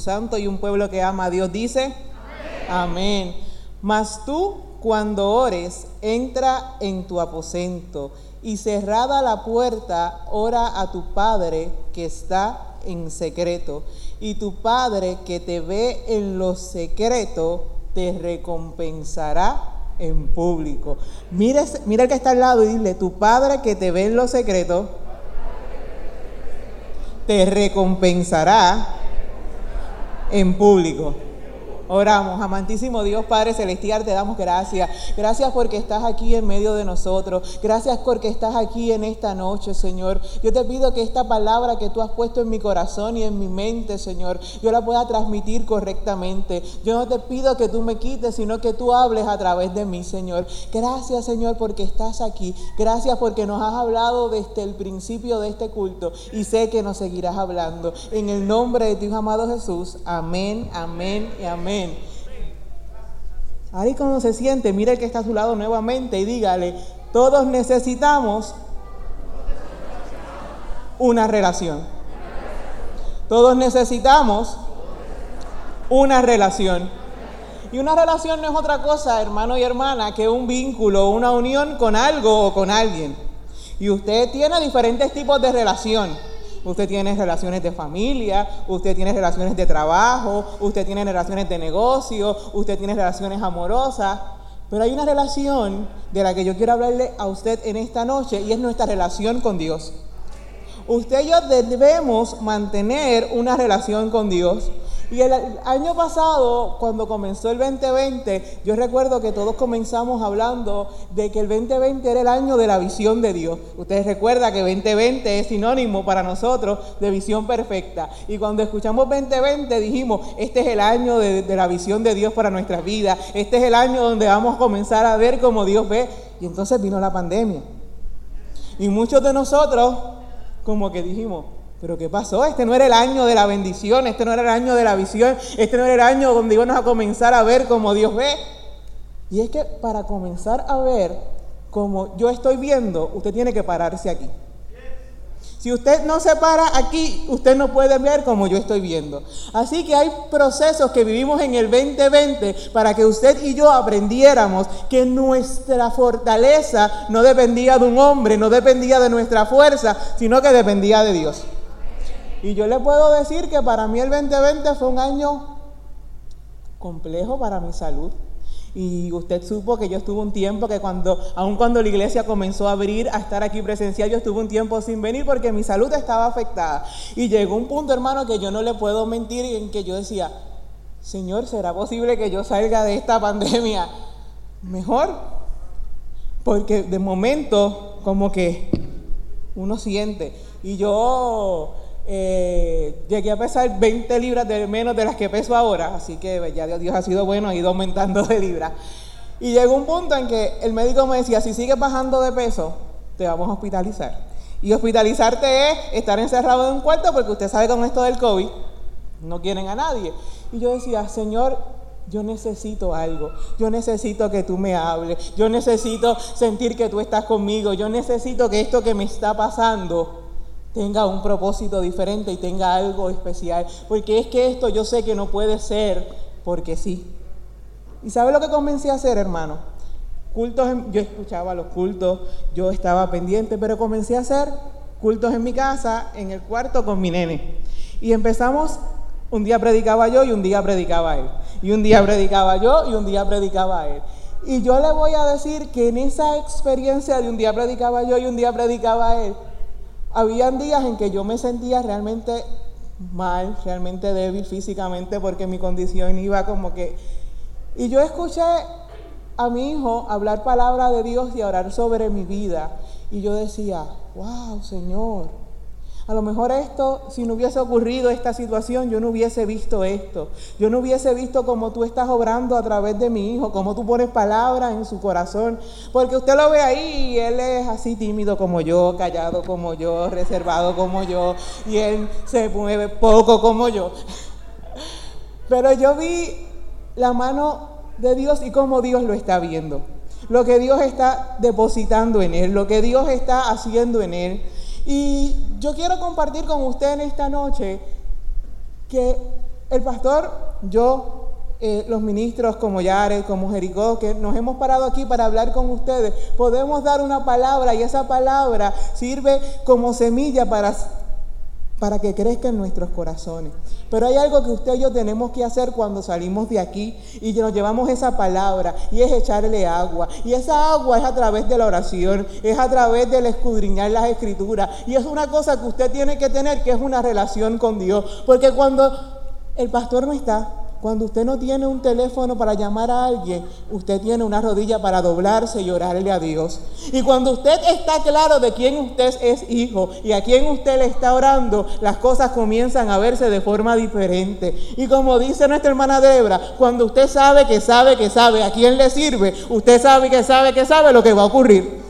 Santo y un pueblo que ama a Dios dice, amén. Mas tú, cuando ores, entra en tu aposento y cerrada la puerta, ora a tu Padre que está en secreto. Y tu Padre que te ve en lo secreto, te recompensará en público. Mira, mira el que está al lado y dile, tu Padre que te ve en lo secreto, te recompensará en público. Oramos, amantísimo Dios Padre Celestial, te damos gracias. Gracias porque estás aquí en medio de nosotros. Gracias porque estás aquí en esta noche, Señor. Yo te pido que esta palabra que tú has puesto en mi corazón y en mi mente, Señor, yo la pueda transmitir correctamente. Yo no te pido que tú me quites, sino que tú hables a través de mí, Señor. Gracias, Señor, porque estás aquí. Gracias porque nos has hablado desde el principio de este culto y sé que nos seguirás hablando. En el nombre de tu amado Jesús. Amén, amén y amén. Ahí cuando se siente, mire el que está a su lado nuevamente y dígale, todos necesitamos una relación. Todos necesitamos una relación. Y una relación no es otra cosa, hermano y hermana, que un vínculo, una unión con algo o con alguien. Y usted tiene diferentes tipos de relación. Usted tiene relaciones de familia, usted tiene relaciones de trabajo, usted tiene relaciones de negocio, usted tiene relaciones amorosas. Pero hay una relación de la que yo quiero hablarle a usted en esta noche y es nuestra relación con Dios. Usted y yo debemos mantener una relación con Dios y el año pasado, cuando comenzó el 2020, yo recuerdo que todos comenzamos hablando de que el 2020 era el año de la visión de Dios. Ustedes recuerdan que 2020 es sinónimo para nosotros de visión perfecta. Y cuando escuchamos 2020 dijimos, este es el año de, la visión de Dios para nuestras vidas. Este es el año donde vamos a comenzar a ver cómo Dios ve. Y entonces vino la pandemia. Y muchos de nosotros como que dijimos, pero ¿qué pasó? Este no era el año de la bendición, este no era el año de la visión, este no era el año donde íbamos a comenzar a ver como Dios ve. Y es que para comenzar a ver como yo estoy viendo, usted tiene que pararse aquí. Si usted no se para aquí, usted no puede ver como yo estoy viendo. Así que hay procesos que vivimos en el 2020 para que usted y yo aprendiéramos que nuestra fortaleza no dependía de un hombre, no dependía de nuestra fuerza, sino que dependía de Dios. Y yo le puedo decir que para mí el 2020 fue un año complejo para mi salud. Y usted supo que yo estuve un tiempo que cuando, aun cuando la iglesia comenzó a abrir, a estar aquí presencial, yo estuve un tiempo sin venir porque mi salud estaba afectada. Y llegó un punto, hermano, que yo no le puedo mentir en que yo decía, Señor, ¿será posible que yo salga de esta pandemia mejor? Porque de momento, como que uno siente. Y yo eh, llegué a pesar 20 libras de menos de las que peso ahora, así que ya Dios ha sido bueno, ha ido aumentando de libras. Y llegó un punto en que el médico me decía, si sigues bajando de peso, te vamos a hospitalizar. Y hospitalizarte es estar encerrado en un cuarto porque usted sabe con esto del COVID, no quieren a nadie. Y yo decía, Señor, yo necesito algo, yo necesito que tú me hables, yo necesito sentir que tú estás conmigo, yo necesito que esto que me está pasando tenga un propósito diferente y tenga algo especial. Porque es que esto yo sé que no puede ser porque sí. ¿Y sabe lo que comencé a hacer, hermano? Cultos, yo escuchaba los cultos, yo estaba pendiente, pero comencé a hacer cultos en mi casa, en el cuarto con mi nene. Y empezamos, un día predicaba yo y un día predicaba él. Y un día predicaba yo y un día predicaba él. Y yo le voy a decir que en esa experiencia de un día predicaba yo y un día predicaba él, habían días en que yo me sentía realmente mal, realmente débil físicamente porque mi condición iba como que... Y yo escuché a mi hijo hablar palabra de Dios y orar sobre mi vida. Y yo decía, wow, Señor, a lo mejor esto, si no hubiese ocurrido esta situación, yo no hubiese visto esto. Yo no hubiese visto cómo tú estás obrando a través de mi hijo, cómo tú pones palabras en su corazón. Porque usted lo ve ahí y él es así tímido como yo, callado como yo, reservado como yo, y él se mueve poco como yo. Pero yo vi la mano de Dios y cómo Dios lo está viendo. Lo que Dios está depositando en él, lo que Dios está haciendo en él. Y yo quiero compartir con usted en esta noche que El pastor, yo, eh, los ministros como Yared, como Jericó, que nos hemos parado aquí para hablar con ustedes, podemos dar una palabra y esa palabra sirve como semilla para para que crezca en nuestros corazones. Pero hay algo que usted y yo tenemos que hacer cuando salimos de aquí y nos llevamos esa palabra y es echarle agua. Y esa agua es a través de la oración, es a través del escudriñar las escrituras. Y es una cosa que usted tiene que tener, que es una relación con Dios. Porque cuando el pastor no está, cuando usted no tiene un teléfono para llamar a alguien, usted tiene una rodilla para doblarse y orarle a Dios. Y cuando usted está claro de quién usted es hijo y a quién usted le está orando, las cosas comienzan a verse de forma diferente. Y como dice nuestra hermana Debra, cuando usted sabe que sabe que sabe a quién le sirve, usted sabe que sabe que sabe lo que va a ocurrir.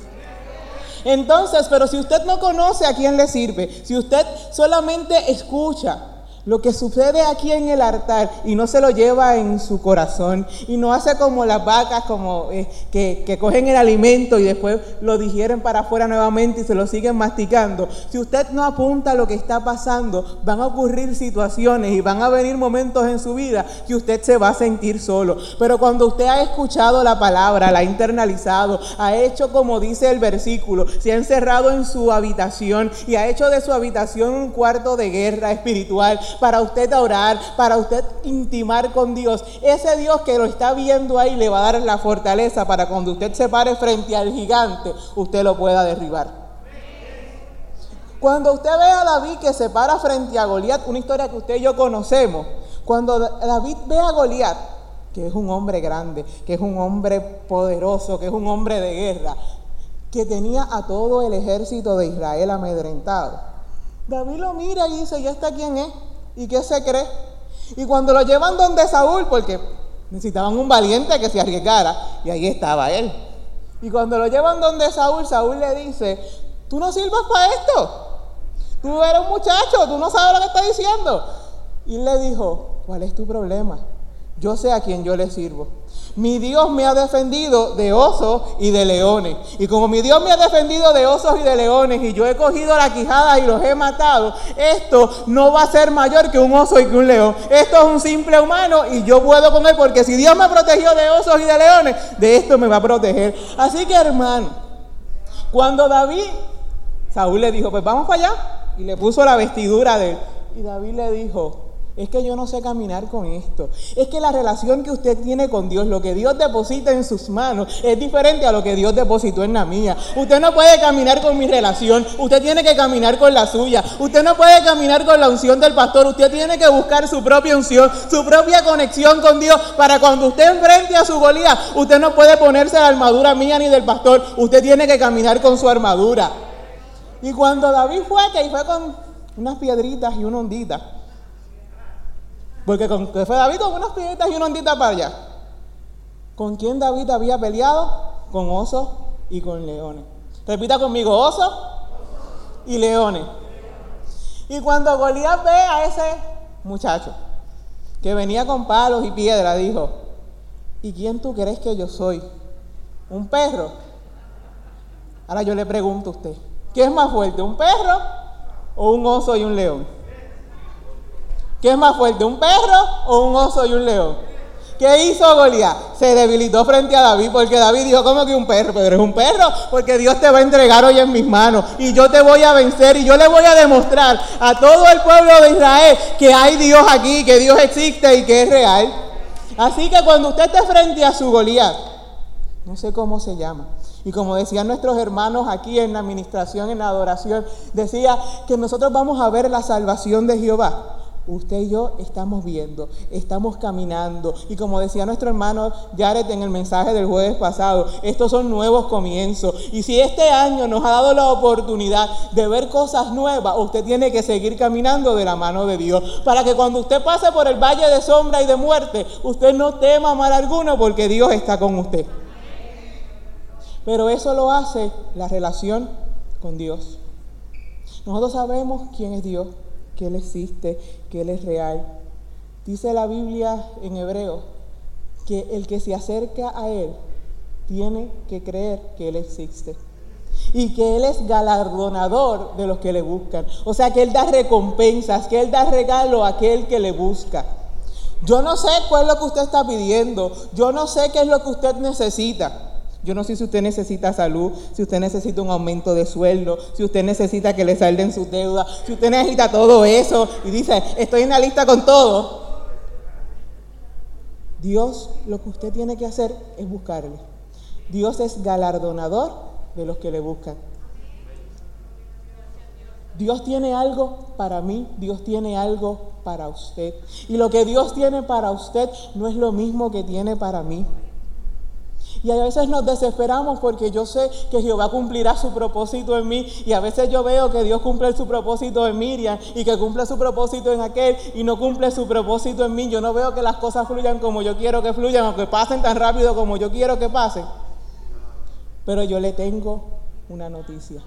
Entonces, pero si usted no conoce a quién le sirve, si usted solamente escucha, lo que sucede aquí en el altar y no se lo lleva en su corazón y no hace como las vacas como eh, que, que, cogen el alimento y después lo digieren para afuera nuevamente y se lo siguen masticando. Si usted no apunta a lo que está pasando, van a ocurrir situaciones y van a venir momentos en su vida que usted se va a sentir solo. Pero cuando usted ha escuchado la palabra, la ha internalizado, ha hecho como dice el versículo, se ha encerrado en su habitación y ha hecho de su habitación un cuarto de guerra espiritual para usted orar, para usted intimar con Dios. Ese Dios que lo está viendo ahí le va a dar la fortaleza para cuando usted se pare frente al gigante, usted lo pueda derribar. Cuando usted ve a David que se para frente a Goliat, una historia que usted y yo conocemos, cuando David ve a Goliat, que es un hombre grande, que es un hombre poderoso, que es un hombre de guerra, que tenía a todo el ejército de Israel amedrentado. David lo mira y dice, ¿ya está quién es? ¿Y qué se cree? Y cuando lo llevan donde Saúl, porque necesitaban un valiente que se arriesgara, y ahí estaba él. Y cuando lo llevan donde Saúl, Saúl le dice, tú no sirvas para esto. Tú eres un muchacho, tú no sabes lo que está diciendo. Y le dijo, ¿cuál es tu problema? Yo sé a quién yo le sirvo. Mi Dios me ha defendido de osos y de leones. Y como mi Dios me ha defendido de osos y de leones y yo he cogido la quijada y los he matado, esto no va a ser mayor que un oso y que un león. Esto es un simple humano y yo puedo con él porque si Dios me protegió de osos y de leones, de esto me va a proteger. Así que hermano, cuando David, Saúl le dijo, pues vamos para allá y le puso la vestidura de él. Y David le dijo, es que yo no sé caminar con esto. Es que la relación que usted tiene con Dios, lo que Dios deposita en sus manos, es diferente a lo que Dios depositó en la mía. Usted no puede caminar con mi relación, usted tiene que caminar con la suya. Usted no puede caminar con la unción del pastor, usted tiene que buscar su propia unción, su propia conexión con Dios, para cuando usted enfrente a su golía, usted no puede ponerse la armadura mía ni del pastor, usted tiene que caminar con su armadura. Y cuando David fue, que fue con unas piedritas y una ondita, porque con que fue David con unas piedritas y una ondita para allá. ¿Con quién David había peleado? Con osos y con leones. Repita conmigo, osos y leones. Y cuando Goliat ve a ese muchacho que venía con palos y piedras, dijo, ¿y quién tú crees que yo soy? ¿Un perro? Ahora yo le pregunto a usted, ¿qué es más fuerte, un perro o un oso y un león? ¿Qué es más fuerte, un perro o un oso y un león? ¿Qué hizo Goliat? Se debilitó frente a David porque David dijo, ¿cómo que un perro? Pero es un perro porque Dios te va a entregar hoy en mis manos y yo te voy a vencer y yo le voy a demostrar a todo el pueblo de Israel que hay Dios aquí, que Dios existe y que es real. Así que cuando usted esté frente a su Goliat, no sé cómo se llama, y como decían nuestros hermanos aquí en la administración, en la adoración, decía que nosotros vamos a ver la salvación de Jehová usted y yo estamos viendo, estamos caminando. Y como decía nuestro hermano Jared en el mensaje del jueves pasado, estos son nuevos comienzos. Y si este año nos ha dado la oportunidad de ver cosas nuevas, usted tiene que seguir caminando de la mano de Dios. Para que cuando usted pase por el valle de sombra y de muerte, usted no tema mal alguno porque Dios está con usted. Pero eso lo hace la relación con Dios. Nosotros sabemos quién es Dios que Él existe, que Él es real. Dice la Biblia en hebreo que el que se acerca a Él tiene que creer que Él existe. Y que Él es galardonador de los que le buscan. O sea, que Él da recompensas, que Él da regalo a aquel que le busca. Yo no sé cuál es lo que usted está pidiendo. Yo no sé qué es lo que usted necesita. Yo no sé si usted necesita salud, si usted necesita un aumento de sueldo, si usted necesita que le salden sus deudas, si usted necesita todo eso y dice, estoy en la lista con todo. Dios lo que usted tiene que hacer es buscarle. Dios es galardonador de los que le buscan. Dios tiene algo para mí, Dios tiene algo para usted. Y lo que Dios tiene para usted no es lo mismo que tiene para mí. Y a veces nos desesperamos porque yo sé que Jehová cumplirá su propósito en mí. Y a veces yo veo que Dios cumple su propósito en Miriam y que cumple su propósito en aquel y no cumple su propósito en mí. Yo no veo que las cosas fluyan como yo quiero que fluyan o que pasen tan rápido como yo quiero que pasen. Pero yo le tengo una noticia.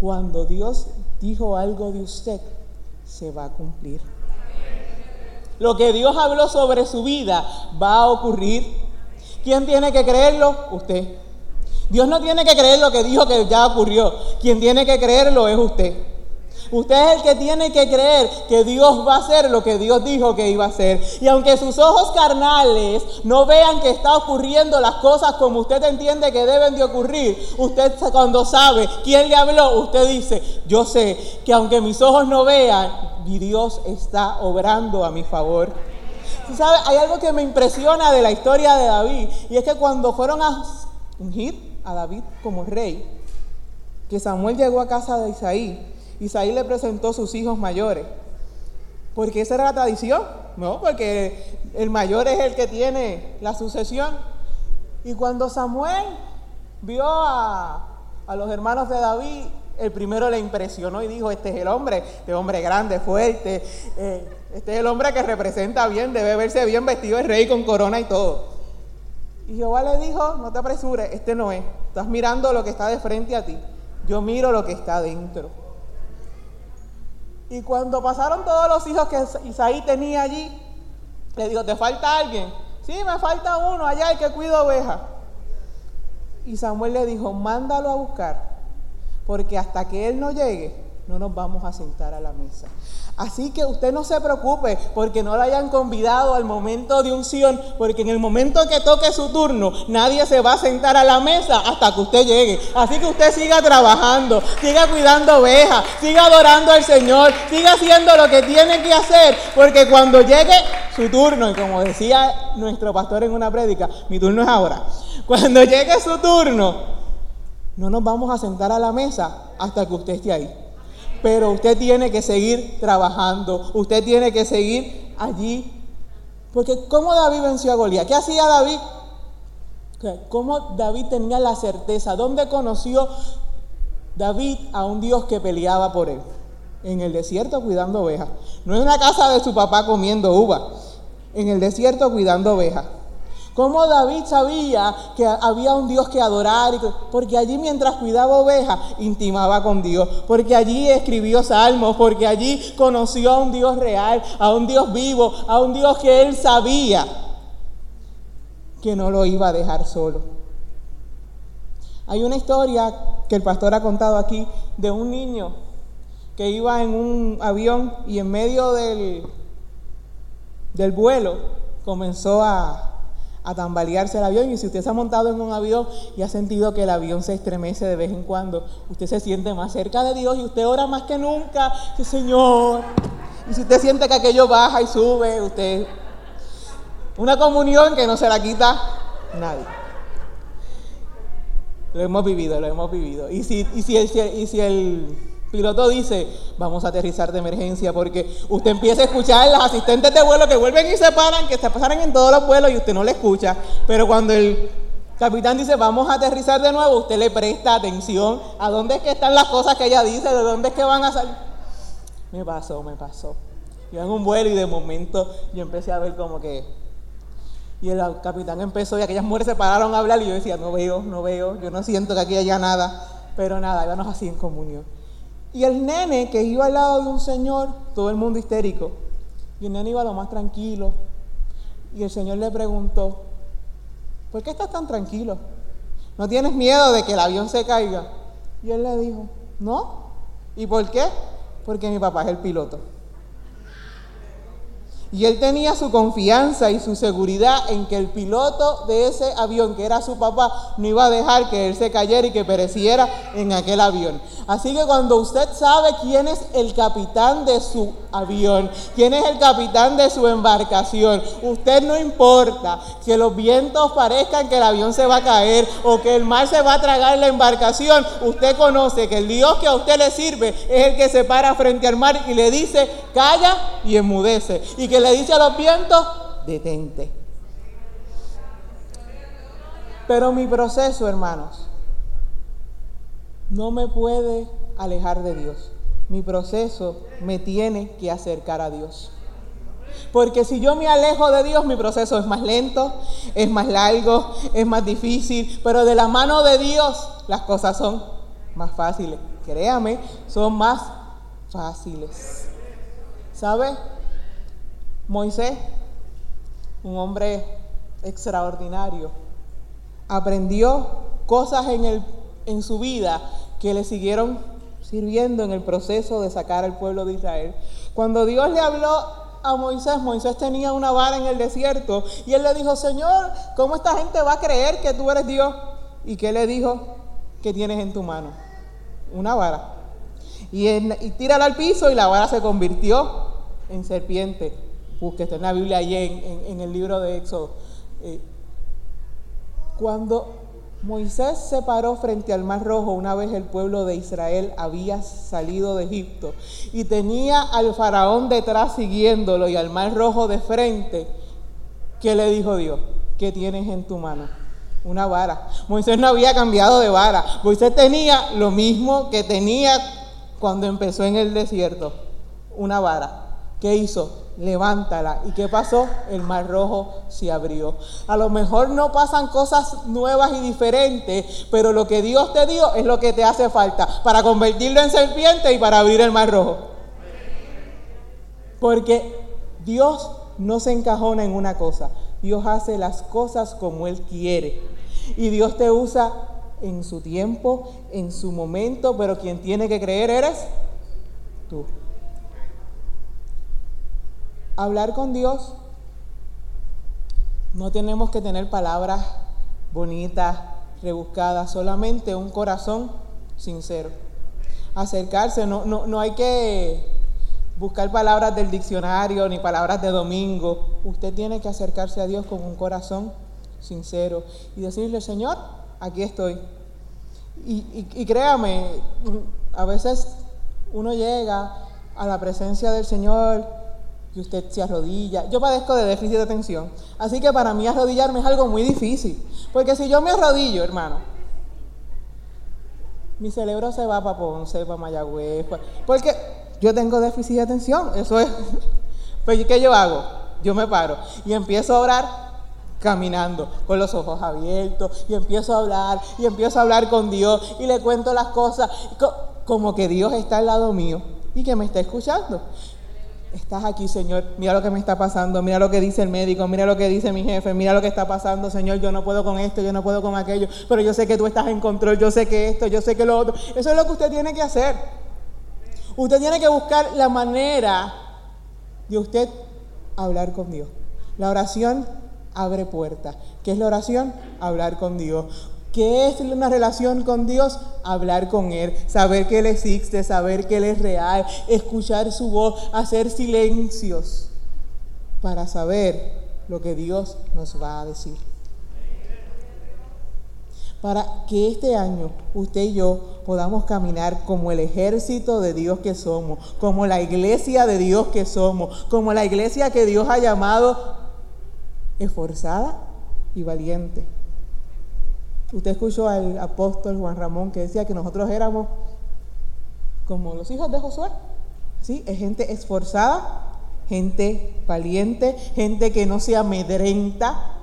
Cuando Dios dijo algo de usted, se va a cumplir. Lo que Dios habló sobre su vida va a ocurrir. ¿Quién tiene que creerlo? Usted. Dios no tiene que creer lo que dijo que ya ocurrió. Quien tiene que creerlo es usted. Usted es el que tiene que creer que Dios va a hacer lo que Dios dijo que iba a hacer. Y aunque sus ojos carnales no vean que está ocurriendo las cosas como usted entiende que deben de ocurrir, usted cuando sabe quién le habló, usted dice, yo sé que aunque mis ojos no vean, Dios está obrando a mi favor. ¿Sabe? Hay algo que me impresiona de la historia de David y es que cuando fueron a ungir a David como rey, que Samuel llegó a casa de Isaí, Isaí le presentó sus hijos mayores. Porque esa era la tradición, ¿no? Porque el mayor es el que tiene la sucesión. Y cuando Samuel vio a, los hermanos de David, el primero le impresionó y dijo, este es el hombre, este hombre grande, fuerte, eh, este es el hombre que representa bien, debe verse bien vestido de rey con corona y todo. Y Jehová le dijo, no te apresures, este no es, estás mirando lo que está de frente a ti, yo miro lo que está dentro. Y cuando pasaron todos los hijos que Isaí tenía allí, le dijo, ¿te falta alguien? Sí, me falta uno, allá el que cuida ovejas. Y Samuel le dijo, mándalo a buscar, porque hasta que él no llegue, no nos vamos a sentar a la mesa. Así que usted no se preocupe porque no lo hayan convidado al momento de unción, porque en el momento que toque su turno, nadie se va a sentar a la mesa hasta que usted llegue. Así que usted siga trabajando, siga cuidando ovejas, siga adorando al Señor, siga haciendo lo que tiene que hacer, porque cuando llegue su turno, y como decía nuestro pastor en una prédica, mi turno es ahora, cuando llegue su turno, no nos vamos a sentar a la mesa hasta que usted esté ahí. Pero usted tiene que seguir trabajando, usted tiene que seguir allí. Porque ¿cómo David venció a Goliat? ¿Qué hacía David? ¿Cómo David tenía la certeza? ¿Dónde conoció David a un Dios que peleaba por él? En el desierto cuidando ovejas. No en la casa de su papá comiendo uva. En el desierto cuidando ovejas. ¿Cómo David sabía que había un Dios que adorar? Porque allí mientras cuidaba ovejas, intimaba con Dios. Porque allí escribió salmos. Porque allí conoció a un Dios real, a un Dios vivo, a un Dios que él sabía que no lo iba a dejar solo. Hay una historia que el pastor ha contado aquí de un niño que iba en un avión y en medio del, del vuelo comenzó a, a tambalearse el avión. Y si usted se ha montado en un avión y ha sentido que el avión se estremece de vez en cuando, usted se siente más cerca de Dios y usted ora más que nunca. Señor. Y si usted siente que aquello baja y sube, usted. Una comunión que no se la quita nadie. Lo hemos vivido, lo hemos vivido. Y si, si, y si el piloto dice, vamos a aterrizar de emergencia porque usted empieza a escuchar las asistentes de vuelo que vuelven y se paran, que se pasan en todos los vuelos y usted no le escucha. Pero cuando el capitán dice, vamos a aterrizar de nuevo, usted le presta atención a dónde es que están las cosas que ella dice, de dónde es que van a salir. Me pasó, me pasó. Yo en un vuelo y de momento yo empecé a ver como que... Y el capitán empezó y aquellas mujeres se pararon a hablar y yo decía, no veo, no veo, yo no siento que aquí haya nada. Pero nada, íbamos así en comunión. Y el nene que iba al lado de un señor, todo el mundo histérico, y el nene iba lo más tranquilo. Y el señor le preguntó, ¿por qué estás tan tranquilo? ¿No tienes miedo de que el avión se caiga? Y él le dijo, no. ¿Y por qué? Porque mi papá es el piloto. Y él tenía su confianza y su seguridad en que el piloto de ese avión, que era su papá, no iba a dejar que él se cayera y que pereciera en aquel avión. Así que cuando usted sabe quién es el capitán de su avión, quién es el capitán de su embarcación, usted no importa que los vientos parezcan que el avión se va a caer o que el mar se va a tragar la embarcación, usted conoce que el Dios que a usted le sirve es el que se para frente al mar y le dice, calla y enmudece. Y que le dice a los vientos, detente. Pero mi proceso, hermanos, no me puede alejar de Dios. Mi proceso me tiene que acercar a Dios. Porque si yo me alejo de Dios, mi proceso es más lento, es más largo, es más difícil. Pero de la mano de Dios las cosas son más fáciles. Créame, son más fáciles. ¿Sabe? Moisés, un hombre extraordinario, aprendió cosas en, el, en su vida que le siguieron sirviendo en el proceso de sacar al pueblo de Israel. Cuando Dios le habló a Moisés, Moisés tenía una vara en el desierto y él le dijo, Señor, ¿cómo esta gente va a creer que tú eres Dios? ¿Y qué le dijo? ¿Qué tienes en tu mano? Una vara. Y, en, tírala al piso y la vara se convirtió en serpiente. Busque, está en la Biblia allí en, el libro de Éxodo. Eh, cuando Moisés se paró frente al Mar Rojo una vez el pueblo de Israel había salido de Egipto y tenía al faraón detrás siguiéndolo y al Mar Rojo de frente. ¿Qué le dijo Dios? ¿Qué tienes en tu mano? Una vara. Moisés no había cambiado de vara. Moisés tenía lo mismo que tenía cuando empezó en el desierto, una vara. ¿Qué hizo? Levántala. ¿Y qué pasó? El mar rojo se abrió. A lo mejor no pasan cosas nuevas y diferentes, pero lo que Dios te dio es lo que te hace falta para convertirlo en serpiente y para abrir el mar rojo. Porque Dios no se encajona en una cosa. Dios hace las cosas como Él quiere. Y Dios te usa en su tiempo, en su momento, pero quien tiene que creer eres tú. Hablar con Dios, no tenemos que tener palabras bonitas, rebuscadas, solamente un corazón sincero. Acercarse, no, no, no hay que buscar palabras del diccionario ni palabras de domingo. Usted tiene que acercarse a Dios con un corazón sincero y decirle, Señor, aquí estoy. Y, créame, a veces uno llega a la presencia del Señor y usted se arrodilla. Yo padezco de déficit de atención, así que para mí arrodillarme es algo muy difícil. Porque si yo me arrodillo, hermano, mi cerebro se va para Ponce, para Mayagüez, porque yo tengo déficit de atención, eso es. Pues, ¿qué yo hago? Yo me paro y empiezo a orar caminando con los ojos abiertos y empiezo a hablar y empiezo a hablar con Dios y le cuento las cosas como que Dios está al lado mío y que me está escuchando. Estás aquí, Señor. Mira lo que me está pasando. Mira lo que dice el médico. Mira lo que dice mi jefe. Mira lo que está pasando, Señor. Yo no puedo con esto, yo no puedo con aquello. Pero yo sé que tú estás en control. Yo sé que esto, yo sé que lo otro. Eso es lo que usted tiene que hacer. Usted tiene que buscar la manera de usted hablar con Dios. La oración abre puertas. ¿Qué es la oración? Hablar con Dios. ¿Qué es una relación con Dios? Hablar con Él, saber que Él existe, saber que Él es real, escuchar su voz, hacer silencios para saber lo que Dios nos va a decir. Para que este año usted y yo podamos caminar como el ejército de Dios que somos, como la iglesia de Dios que somos, como la iglesia que Dios ha llamado esforzada y valiente. Usted escuchó al apóstol Juan Ramón que decía que nosotros éramos como los hijos de Josué. ¿Sí? Es gente esforzada, gente valiente, gente que no se amedrenta.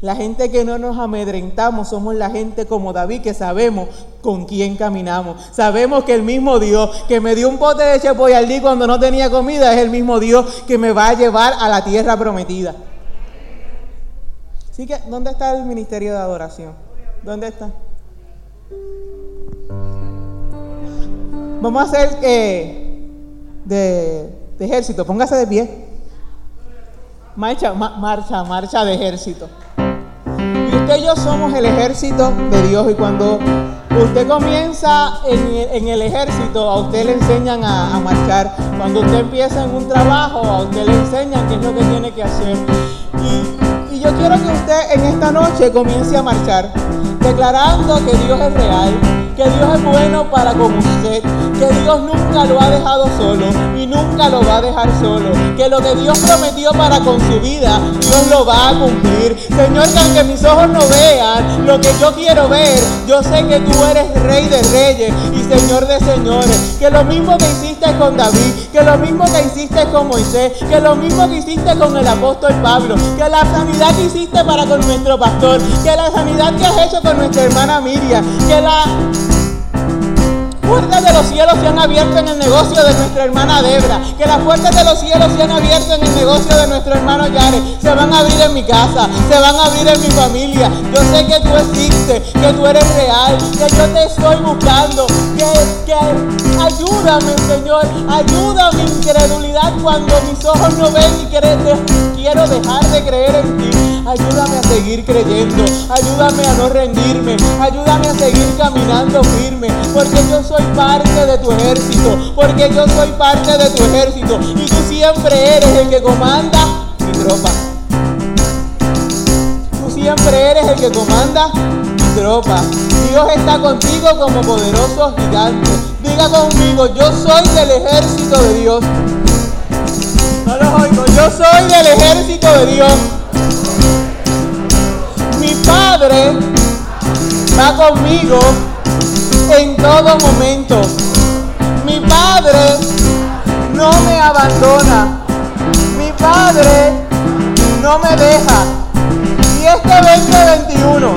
La gente que no nos amedrentamos somos la gente como David que sabemos con quién caminamos. Sabemos que el mismo Dios que me dio un pote de chepoyaldí cuando no tenía comida es el mismo Dios que me va a llevar a la tierra prometida. Así que, ¿dónde está el ministerio de adoración? ¿Dónde está? Vamos a hacer de, ejército. Póngase de pie. marcha, marcha, marcha de ejército. Y usted y yo somos el ejército de Dios y cuando usted comienza en, el ejército, a usted le enseñan a, marchar. Cuando usted empieza en un trabajo, a usted le enseñan qué es lo que tiene que hacer. Y yo quiero que usted en esta noche comience a marchar, declarando que Dios es real, que Dios es bueno para con usted, que Dios nunca lo ha dejado solo y nunca lo va a dejar solo, que lo que Dios prometió para con su vida, Dios lo va a cumplir. Señor, que aunque mis ojos no vean lo que yo quiero ver, yo sé que tú eres rey de reyes señor de señores, que lo mismo que hiciste con David, que lo mismo que hiciste con Moisés, que lo mismo que hiciste con el apóstol Pablo, que la sanidad que hiciste para con nuestro pastor, que la sanidad que has hecho con nuestra hermana Miriam, que la puertas de los cielos se han abierto en el negocio de nuestra hermana Debra. Que las puertas de los cielos se han abierto en el negocio de nuestro hermano Yare. Se van a abrir en mi casa, se van a abrir en mi familia. Yo sé que tú existes, que tú eres real, que yo te estoy buscando. Que, que ayúdame, Señor. Ayuda mi incredulidad cuando mis ojos no ven y quiero dejar de creer en ti. Ayúdame a seguir creyendo. Ayúdame a no rendirme. Ayúdame a seguir caminando firme. Porque yo soy parte de tu ejército. Porque yo soy parte de tu ejército. Y tú siempre eres el que comanda mi tropa. Tú siempre eres el que comanda mi tropa. Dios está contigo como poderoso gigante. Diga conmigo, yo soy del ejército de Dios. No lo oigo, yo soy del ejército de Dios. Padre va conmigo en todo momento. Mi Padre no me abandona. Mi Padre no me deja. Y este 2021,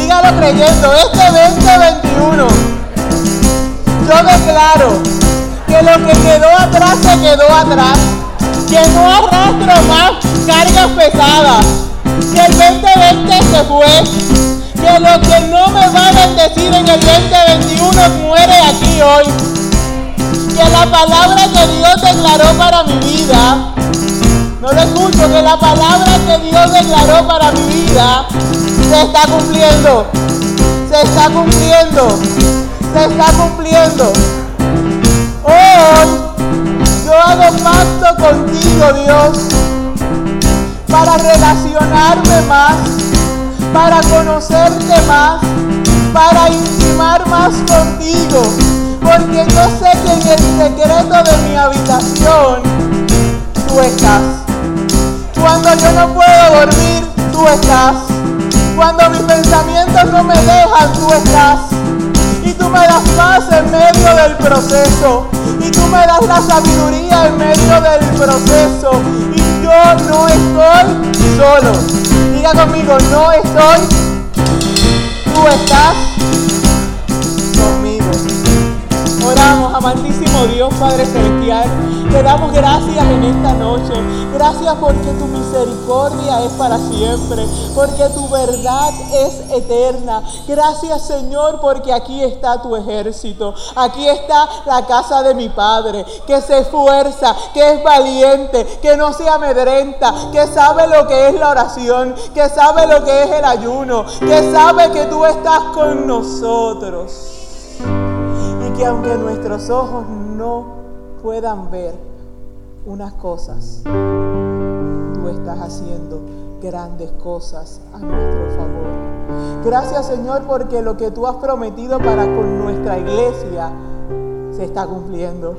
dígalo creyendo, este 2021, yo declaro que lo que quedó atrás se quedó atrás. Que no arrastro más cargas pesadas que el 2020 se fue, que lo que no me va a bendecir en el 2021 muere aquí hoy, que la palabra que Dios declaró para mi vida, no lo escucho, que la palabra que Dios declaró para mi vida se está cumpliendo, se está cumpliendo, se está cumpliendo. Hoy yo hago pacto contigo, Dios para relacionarme más, para conocerte más, para intimar más contigo, porque yo sé que en el secreto de mi habitación tú estás. Cuando yo no puedo dormir, tú estás. Cuando mis pensamientos no me dejan, tú estás. Y tú me das paz en medio del proceso. Y tú me das la sabiduría en medio solo. Diga conmigo, no estoy. Tú estás conmigo. Oramos, amantísimo Dios Padre Celestial. Te damos gracias en esta noche. Gracias porque tu misericordia es para siempre. Porque tu verdad es eterna. Gracias Señor porque aquí está tu ejército. Aquí está la casa de mi Padre. Que se esfuerza, que es valiente, que no se amedrenta, que sabe lo que es la oración, que sabe lo que es el ayuno, que sabe que tú estás con nosotros. Y que aunque nuestros ojos no puedan ver unas cosas, tú estás haciendo grandes cosas a nuestro favor. Gracias Señor porque lo que tú has prometido para con nuestra iglesia se está cumpliendo.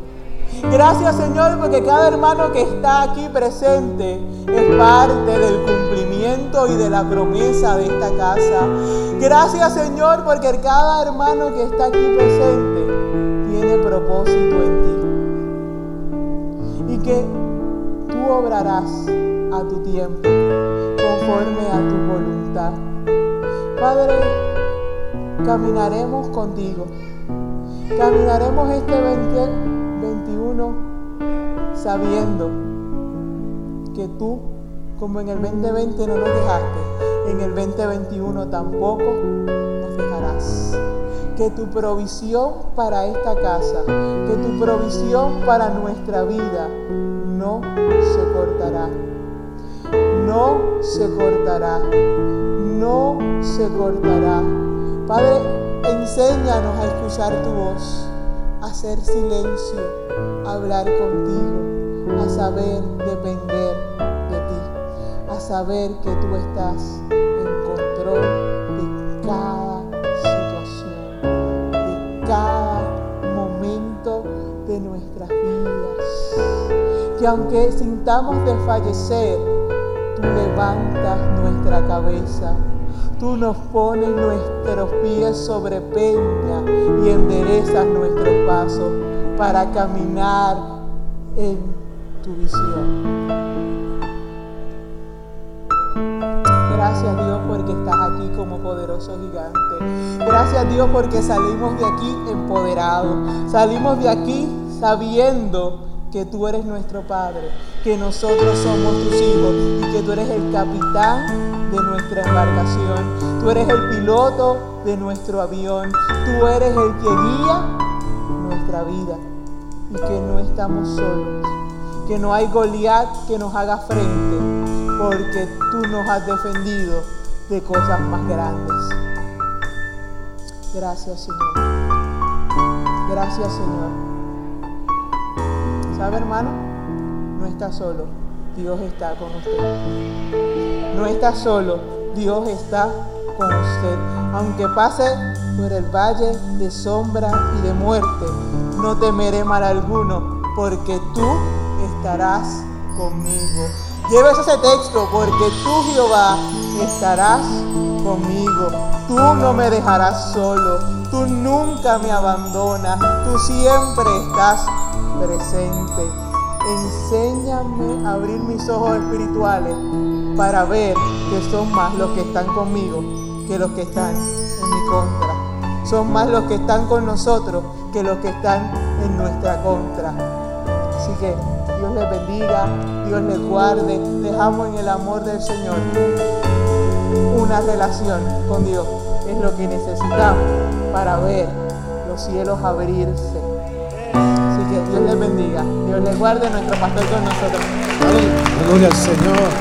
Gracias Señor porque cada hermano que está aquí presente es parte del cumplimiento y de la promesa de esta casa. Gracias Señor porque cada hermano que está aquí presente tiene propósito en ti que tú obrarás a tu tiempo, conforme a tu voluntad. Padre, caminaremos contigo. Caminaremos este 2021 sabiendo que tú, como en el 2020 no nos dejaste, en el 2021 tampoco nos dejarás que tu provisión para esta casa, que tu provisión para nuestra vida no se cortará no se cortará, no se cortará. Padre, enséñanos a escuchar tu voz, a hacer silencio, a hablar contigo, a saber depender de ti, a saber que tú estás en control Que aunque sintamos desfallecer, tú levantas nuestra cabeza Tú nos pones nuestros pies sobre peña y enderezas nuestros pasos para caminar en tu visión. Gracias Dios porque estás aquí como poderoso gigante. Gracias Dios porque salimos de aquí empoderados. Salimos de aquí sabiendo que tú eres nuestro Padre, que nosotros somos tus hijos y que tú eres el capitán de nuestra embarcación, tú eres el piloto de nuestro avión, tú eres el que guía nuestra vida y que no estamos solos, que no hay Goliat que nos haga frente, porque tú nos has defendido de cosas más grandes. Gracias Señor. Gracias Señor. ¿Sabe, hermano? No está solo, Dios está con usted. No está solo, Dios está con usted. Aunque pase por el valle de sombra y de muerte, no temeré mal alguno, porque tú estarás conmigo. Lleves ese texto, porque tú, Jehová, estarás conmigo. Tú no me dejarás solo. Tú nunca me abandonas. Tú siempre estás presente. Enséñame a abrir mis ojos espirituales para ver que son más los que están conmigo que los que están en mi contra. Son más los que están con nosotros que los que están en nuestra contra. Así que Dios les bendiga, Dios les guarde. Dejamos en el amor del Señor una relación con Dios. Es lo que necesitamos para ver los cielos abrirse Dios les bendiga. Dios les guarde. Nuestro pastor con nosotros. Gloria al Señor.